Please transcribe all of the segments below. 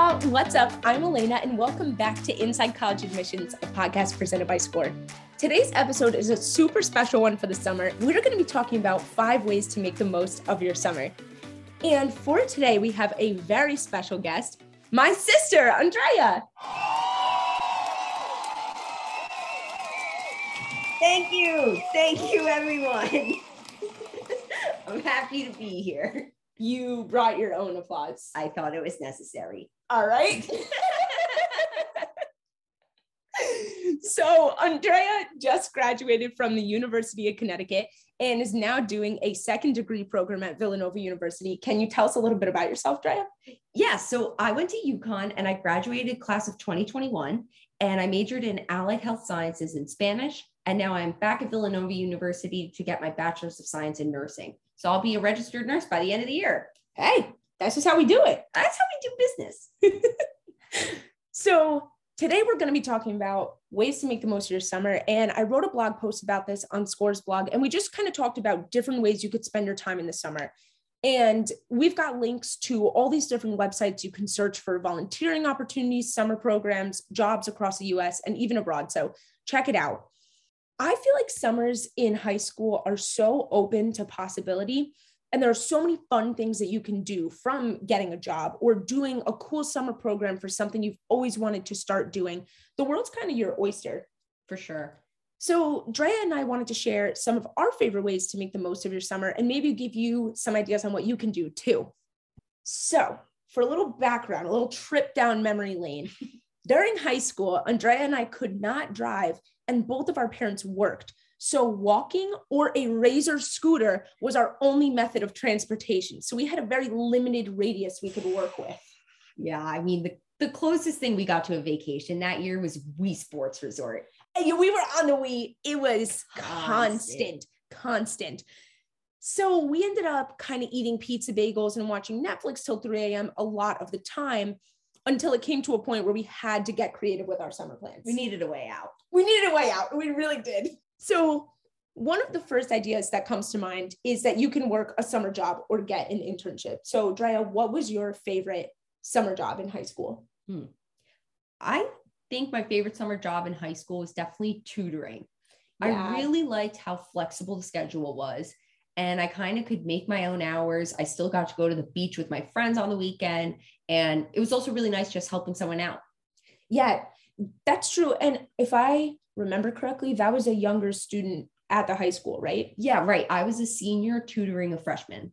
y'all. What's up? I'm Elena, and welcome back to Inside College Admissions, a podcast presented by Scoir. Today's episode is a super special one for the summer. We're going to be talking about five ways to make the most of your summer. And for today, we have a very special guest, my sister, Andrea. Thank you. Thank you, everyone. I'm happy to be here. You brought your own applause. I thought it was necessary. All right. so, Andrea just graduated from the University of Connecticut and is now doing a second degree program at Villanova University. Can you tell us a little bit about yourself, Andrea? Yeah, so I went to UConn and I graduated class of 2021 and I majored in allied health sciences in Spanish. And now I'm back at Villanova University to get my bachelor's of science in nursing. So I'll be a registered nurse by the end of the year. Hey, that's just how we do it. That's how we do business. so today we're going to be talking about ways to make the most of your summer. And I wrote a blog post about this on Scoir's blog, and we just kind of talked about different ways you could spend your time in the summer. And we've got links to all these different websites you can search for volunteering opportunities, summer programs, jobs across the US, and even abroad. So check it out. I feel like summers in high school are so open to possibility. And there are so many fun things that you can do from getting a job or doing a cool summer program for something you've always wanted to start doing. The world's kind of your oyster. For sure. So, Drea and I wanted to share some of our favorite ways to make the most of your summer and maybe give you some ideas on what you can do too. So, for a little background, a little trip down memory lane, during high school, Andrea and I could not drive and both of our parents worked. So walking or a razor scooter was our only method of transportation. So we had a very limited radius we could work with. Yeah, I mean the the closest thing we got to a vacation that year was Wii Sports Resort. And we were on the Wii. It was constant, constant. constant. So we ended up kind of eating pizza bagels and watching Netflix till 3 a.m. a lot of the time until it came to a point where we had to get creative with our summer plans. We needed a way out. We needed a way out. We really did. So, one of the first ideas that comes to mind is that you can work a summer job or get an internship. So, Drea, what was your favorite summer job in high school? Hmm. I think my favorite summer job in high school was definitely tutoring. Yeah. I really liked how flexible the schedule was and I kind of could make my own hours. I still got to go to the beach with my friends on the weekend. And it was also really nice just helping someone out. Yeah, that's true. And if I remember correctly, that was a younger student at the high school, right? Yeah, right. I was a senior tutoring a freshman.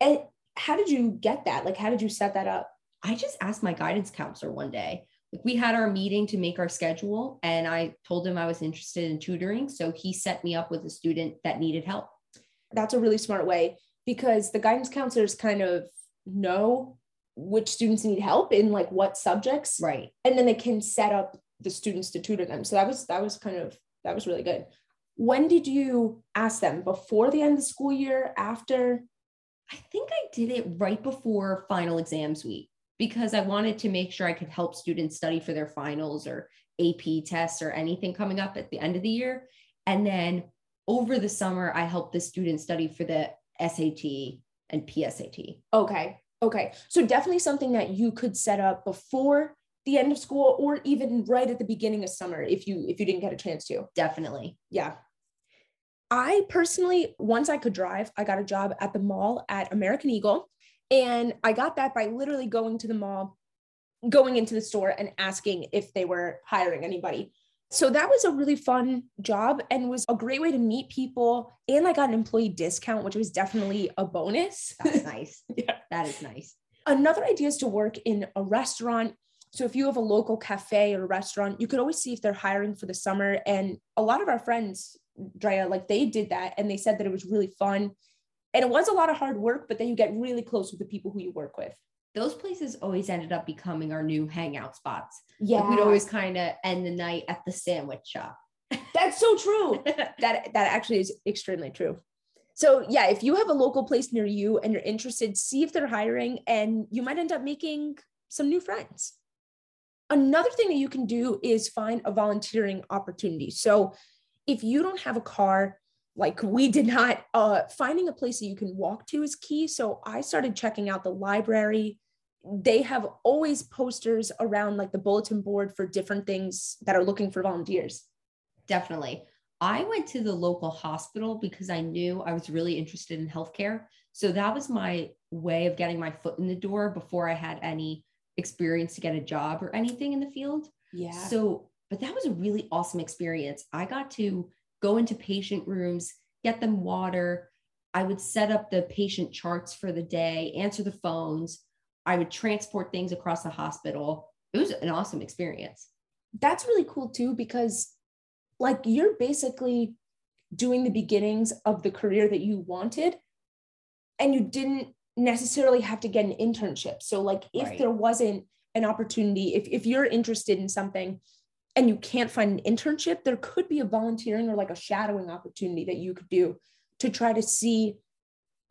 And how did you get that? Like, how did you set that up? I just asked my guidance counselor one day. Like we had our meeting to make our schedule, and I told him I was interested in tutoring. So he set me up with a student that needed help that's a really smart way because the guidance counselors kind of know which students need help in like what subjects right and then they can set up the students to tutor them so that was that was kind of that was really good when did you ask them before the end of the school year after i think i did it right before final exams week because i wanted to make sure i could help students study for their finals or ap tests or anything coming up at the end of the year and then over the summer, I helped the students study for the SAT and PSAT. Okay. Okay. So definitely something that you could set up before the end of school or even right at the beginning of summer if you if you didn't get a chance to. Definitely. Yeah. I personally once I could drive, I got a job at the mall at American Eagle and I got that by literally going to the mall, going into the store and asking if they were hiring anybody. So that was a really fun job and was a great way to meet people. And I got an employee discount, which was definitely a bonus. That's nice. yeah. That is nice. Another idea is to work in a restaurant. So if you have a local cafe or restaurant, you could always see if they're hiring for the summer. And a lot of our friends, Drea, like they did that and they said that it was really fun. And it was a lot of hard work, but then you get really close with the people who you work with those places always ended up becoming our new hangout spots. Yeah. Like we'd always kind of end the night at the sandwich shop. That's so true. that that actually is extremely true. So yeah, if you have a local place near you and you're interested, see if they're hiring and you might end up making some new friends. Another thing that you can do is find a volunteering opportunity. So if you don't have a car, like we did not, uh, finding a place that you can walk to is key. So I started checking out the library, they have always posters around like the bulletin board for different things that are looking for volunteers. Definitely. I went to the local hospital because I knew I was really interested in healthcare. So that was my way of getting my foot in the door before I had any experience to get a job or anything in the field. Yeah. So, but that was a really awesome experience. I got to go into patient rooms, get them water. I would set up the patient charts for the day, answer the phones. I would transport things across the hospital. It was an awesome experience. That's really cool too, because like you're basically doing the beginnings of the career that you wanted and you didn't necessarily have to get an internship. So like if Right. there wasn't an opportunity, if, if you're interested in something and you can't find an internship, there could be a volunteering or like a shadowing opportunity that you could do to try to see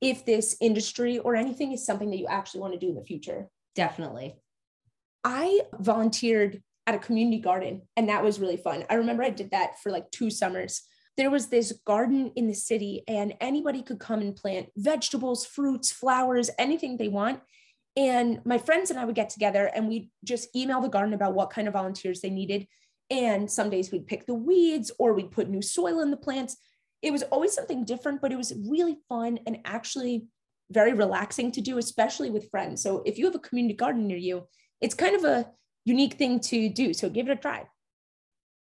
if this industry or anything is something that you actually want to do in the future. Definitely. I volunteered at a community garden and that was really fun. I remember I did that for like two summers. There was this garden in the city and anybody could come and plant vegetables, fruits, flowers, anything they want. And my friends and I would get together and we'd just email the garden about what kind of volunteers they needed. And some days we'd pick the weeds or we'd put new soil in the plants. It was always something different, but it was really fun and actually very relaxing to do, especially with friends. So if you have a community garden near you, it's kind of a unique thing to do. So give it a try.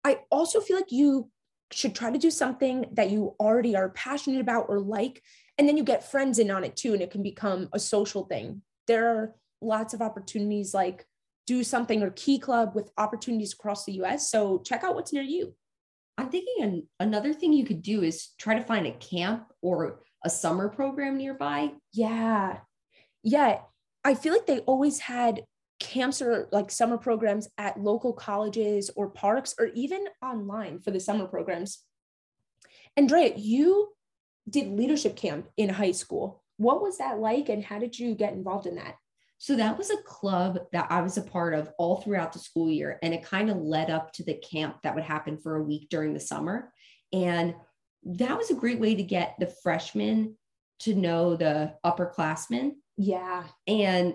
I also feel like you should try to DoSomething that you already are passionate about or like, and then you get friends in on it too, and it can become a social thing. There are lots of opportunities like do something or key club with opportunities across the US. So check out what's near you. I'm thinking an, another thing you could do is try to find a camp or a summer program nearby. Yeah. Yeah. I feel like they always had camps or like summer programs at local colleges or parks or even online for the summer programs. Andrea, you did leadership camp in high school. What was that like and how did you get involved in that? So that was a club that I was a part of all throughout the school year. And it kind of led up to the camp that would happen for a week during the summer. And that was a great way to get the freshmen to know the upperclassmen. Yeah. And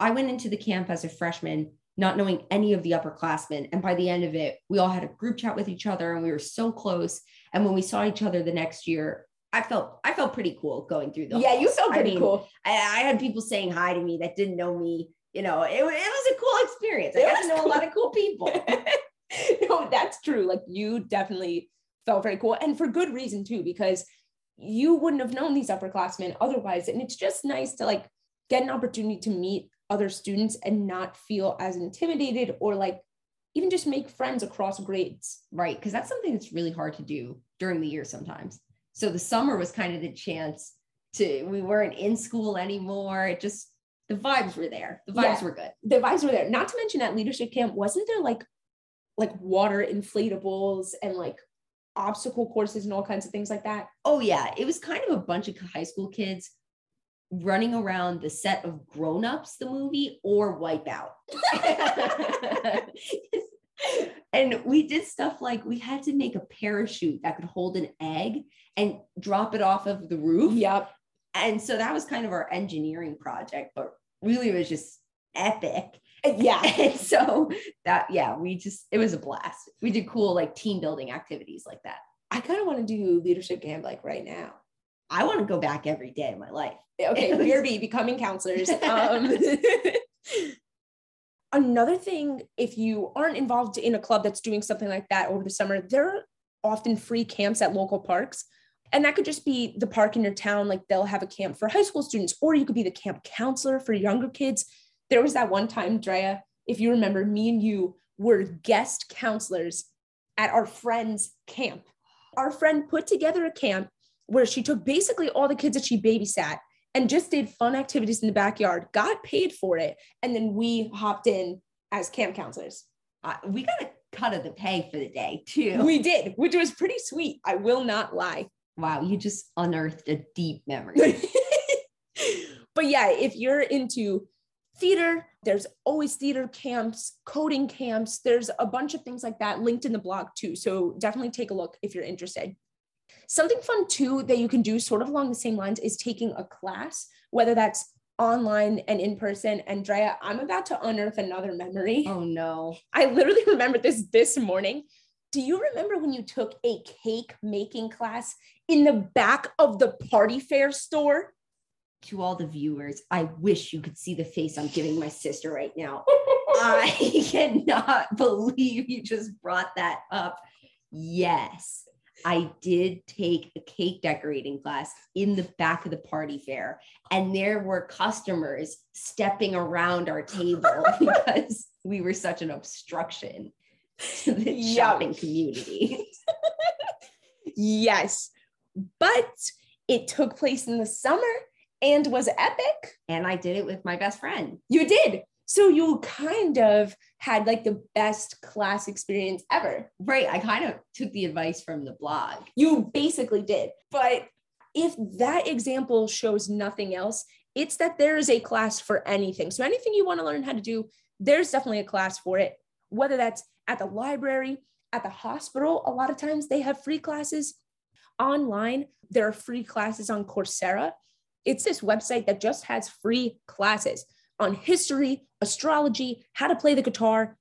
I went into the camp as a freshman, not knowing any of the upperclassmen. And by the end of it, we all had a group chat with each other and we were so close. And when we saw each other the next year, I felt I felt pretty cool going through the yeah, you halls. felt I pretty mean, cool. I, I had people saying hi to me that didn't know me. You know, it, it was a cool experience. I It got to know a lot of cool people. no, that's true. Like you definitely felt very cool and for good reason too, because you wouldn't have known these upperclassmen otherwise. And it's just nice to like get an opportunity to meet other students and not feel as intimidated or like even just make friends across grades. right. Because that's something that's really hard to do during the year sometimes. So the summer was kind of the chance to, we weren't in school anymore. It just, the vibes were there. The vibes Yeah. were good. The vibes were there. Not to mention at leadership camp, wasn't there like like water inflatables and like obstacle courses and all kinds of things like that? Oh, yeah. It was kind of a bunch of high school kids running around the set of Grown Ups, the movie, or Wipeout. and we did stuff like we had to make a parachute that could hold an egg and drop it off of the roof. Yep. And so that was kind of our engineering project, but really it was just epic. Uh, yeah. And so that, yeah, we just, it was a blast. We did cool like team building activities like that. I kind of want to do leadership camp like right now. I want to go back every day of my life. Okay, BRB, becoming counselors. Um, another thing, if you aren't involved in a club that's doing something like that over the summer, there are often free camps at local parks. And that could just be the park in your town. Like they'll have a camp for high school students, or you could be the camp counselor for younger kids. There was that one time, Drea, if you remember, me and you were guest counselors at our friend's camp. Our friend put together a camp where she took basically all the kids that she babysat and just did fun activities in the backyard, got paid for it, and then we hopped in as camp counselors. Uh, we got a cut of the pay for the day too. We did, which was pretty sweet. I will not lie. wow, you just unearthed a deep memory. but yeah, if you're into theater, there's always theater camps, coding camps. There's a bunch of things like that linked in the blog too. So definitely take a look if you're interested. Something fun too that you can do, sort of along the same lines, is taking a class, whether that's online and in person. Andrea, I'm about to unearth another memory. Oh no. I literally remember this this morning. Do you remember when you took a cake making class in the back of the party fair store? To all the viewers, I wish you could see the face I'm giving my sister right now. I cannot believe you just brought that up. Yes, I did take a cake decorating class in the back of the party fair, and there were customers stepping around our table because we were such an obstruction to the Yum. shopping community. yes, but it took place in the summer and was epic. And I did it with my best friend. You did. So you kind of had like the best class experience ever. Right. I kind of took the advice from the blog. You basically did. But if that example shows nothing else, it's that there is a class for anything. So anything you want to learn how to do, there's definitely a class for it. Whether that's at the library, at the hospital, a lot of times they have free classes online. There are free classes on Coursera. It's this website that just has free classes on history, astrology, how to play the guitar,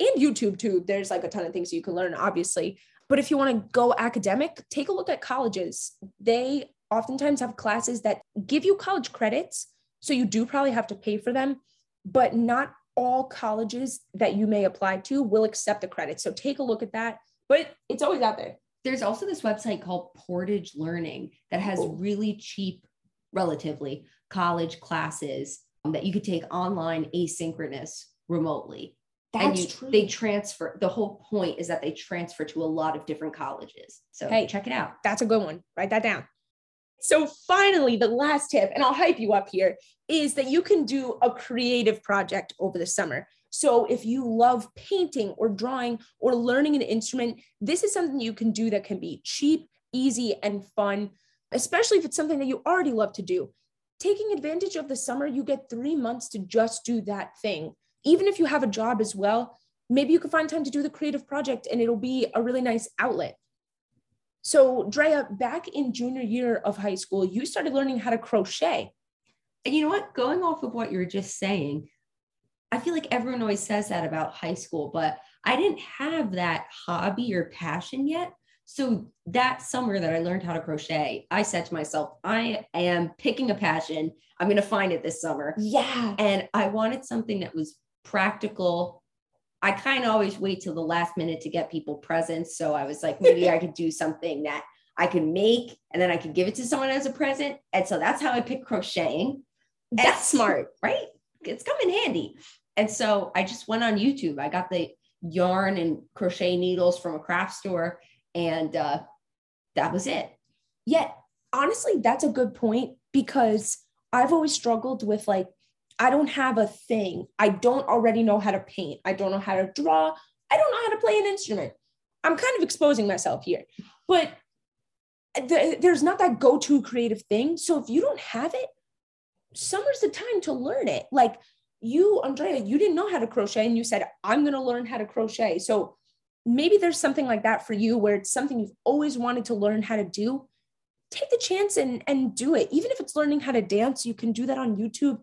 and YouTube too. There's like a ton of things you can learn, obviously. But if you want to go academic, take a look at colleges. They oftentimes have classes that give you college credits. So you do probably have to pay for them, but not all colleges that you may apply to will accept the credit. So take a look at that. But it's always out there. There's also this website called Portage Learning that has really cheap, relatively college classes that you could take online, asynchronous, remotely. and That's you, true. they transfer. The whole point is that they transfer to a lot of different colleges. So Hey. check it out. That's a good one. Write that down. So, finally, the last tip, and I'll hype you up here, is that you can do a creative project over the summer. So, if you love painting or drawing or learning an instrument, this is something you can do that can be cheap, easy, and fun, especially if it's something that you already love to do. Taking advantage of the summer, you get three months to just do that thing. Even if you have a job as well, maybe you can find time to do the creative project and it'll be a really nice outlet. So, Drea, back in junior year of high school, you started learning how to crochet. And you know what? Going off of what you were just saying, I feel like everyone always says that about high school, but I didn't have that hobby or passion yet. So that summer that I learned how to crochet, I said to myself, I am picking a passion. I'm going to find it this summer. Yeah. And I wanted something that was practical. I kind of always wait till the last minute to get people presents. So I was like, maybe I could do something that I could make and then I could give it to someone as a present. And so that's how I picked crocheting. That's smart. right? It's come in handy. And so I just went on YouTube. I got the yarn and crochet needles from a craft store, and uh, that was it. Yet, honestly, that's a good point because I've always struggled with like, I don't have a thing. I don't already know how to paint. I don't know how to draw. I don't know how to play an instrument. I'm kind of exposing myself here, but th- there's not that go to creative thing. So if you don't have it, summer's the time to learn it. Like you, Andrea, you didn't know how to crochet and you said, I'm going to learn how to crochet. So maybe there's something like that for you where it's something you've always wanted to learn how to do. Take the chance and, and do it. Even if it's learning how to dance, you can do that on YouTube.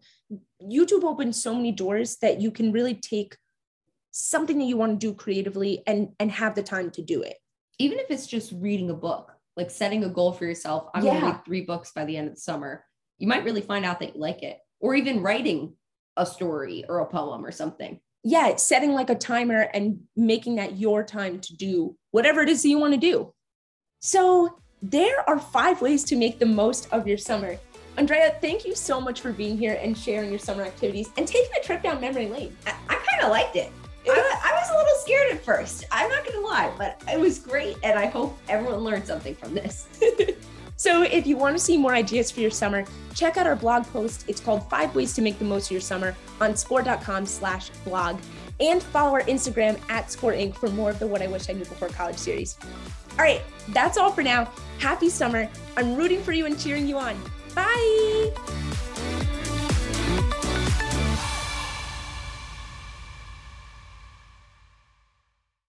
YouTube opens so many doors that you can really take something that you want to do creatively and, and have the time to do it. Even if it's just reading a book, like setting a goal for yourself. I'm going to read three books by the end of the summer. You might really find out that you like it, or even writing a story or a poem or something. Yeah, setting like a timer and making that your time to do whatever it is that you want to do. So, there are five ways to make the most of your summer. Andrea, thank you so much for being here and sharing your summer activities and taking a trip down memory lane. I, I kind of liked it. I, I was a little scared at first. I'm not going to lie, but it was great. And I hope everyone learned something from this. So, if you want to see more ideas for your summer, check out our blog post. It's called Five Ways to Make the Most of Your Summer on scoir.com slash blog. And follow our Instagram at Scoir Inc. for more of the What I Wish I Knew Before College series. All right, that's all for now. Happy summer. I'm rooting for you and cheering you on. Bye.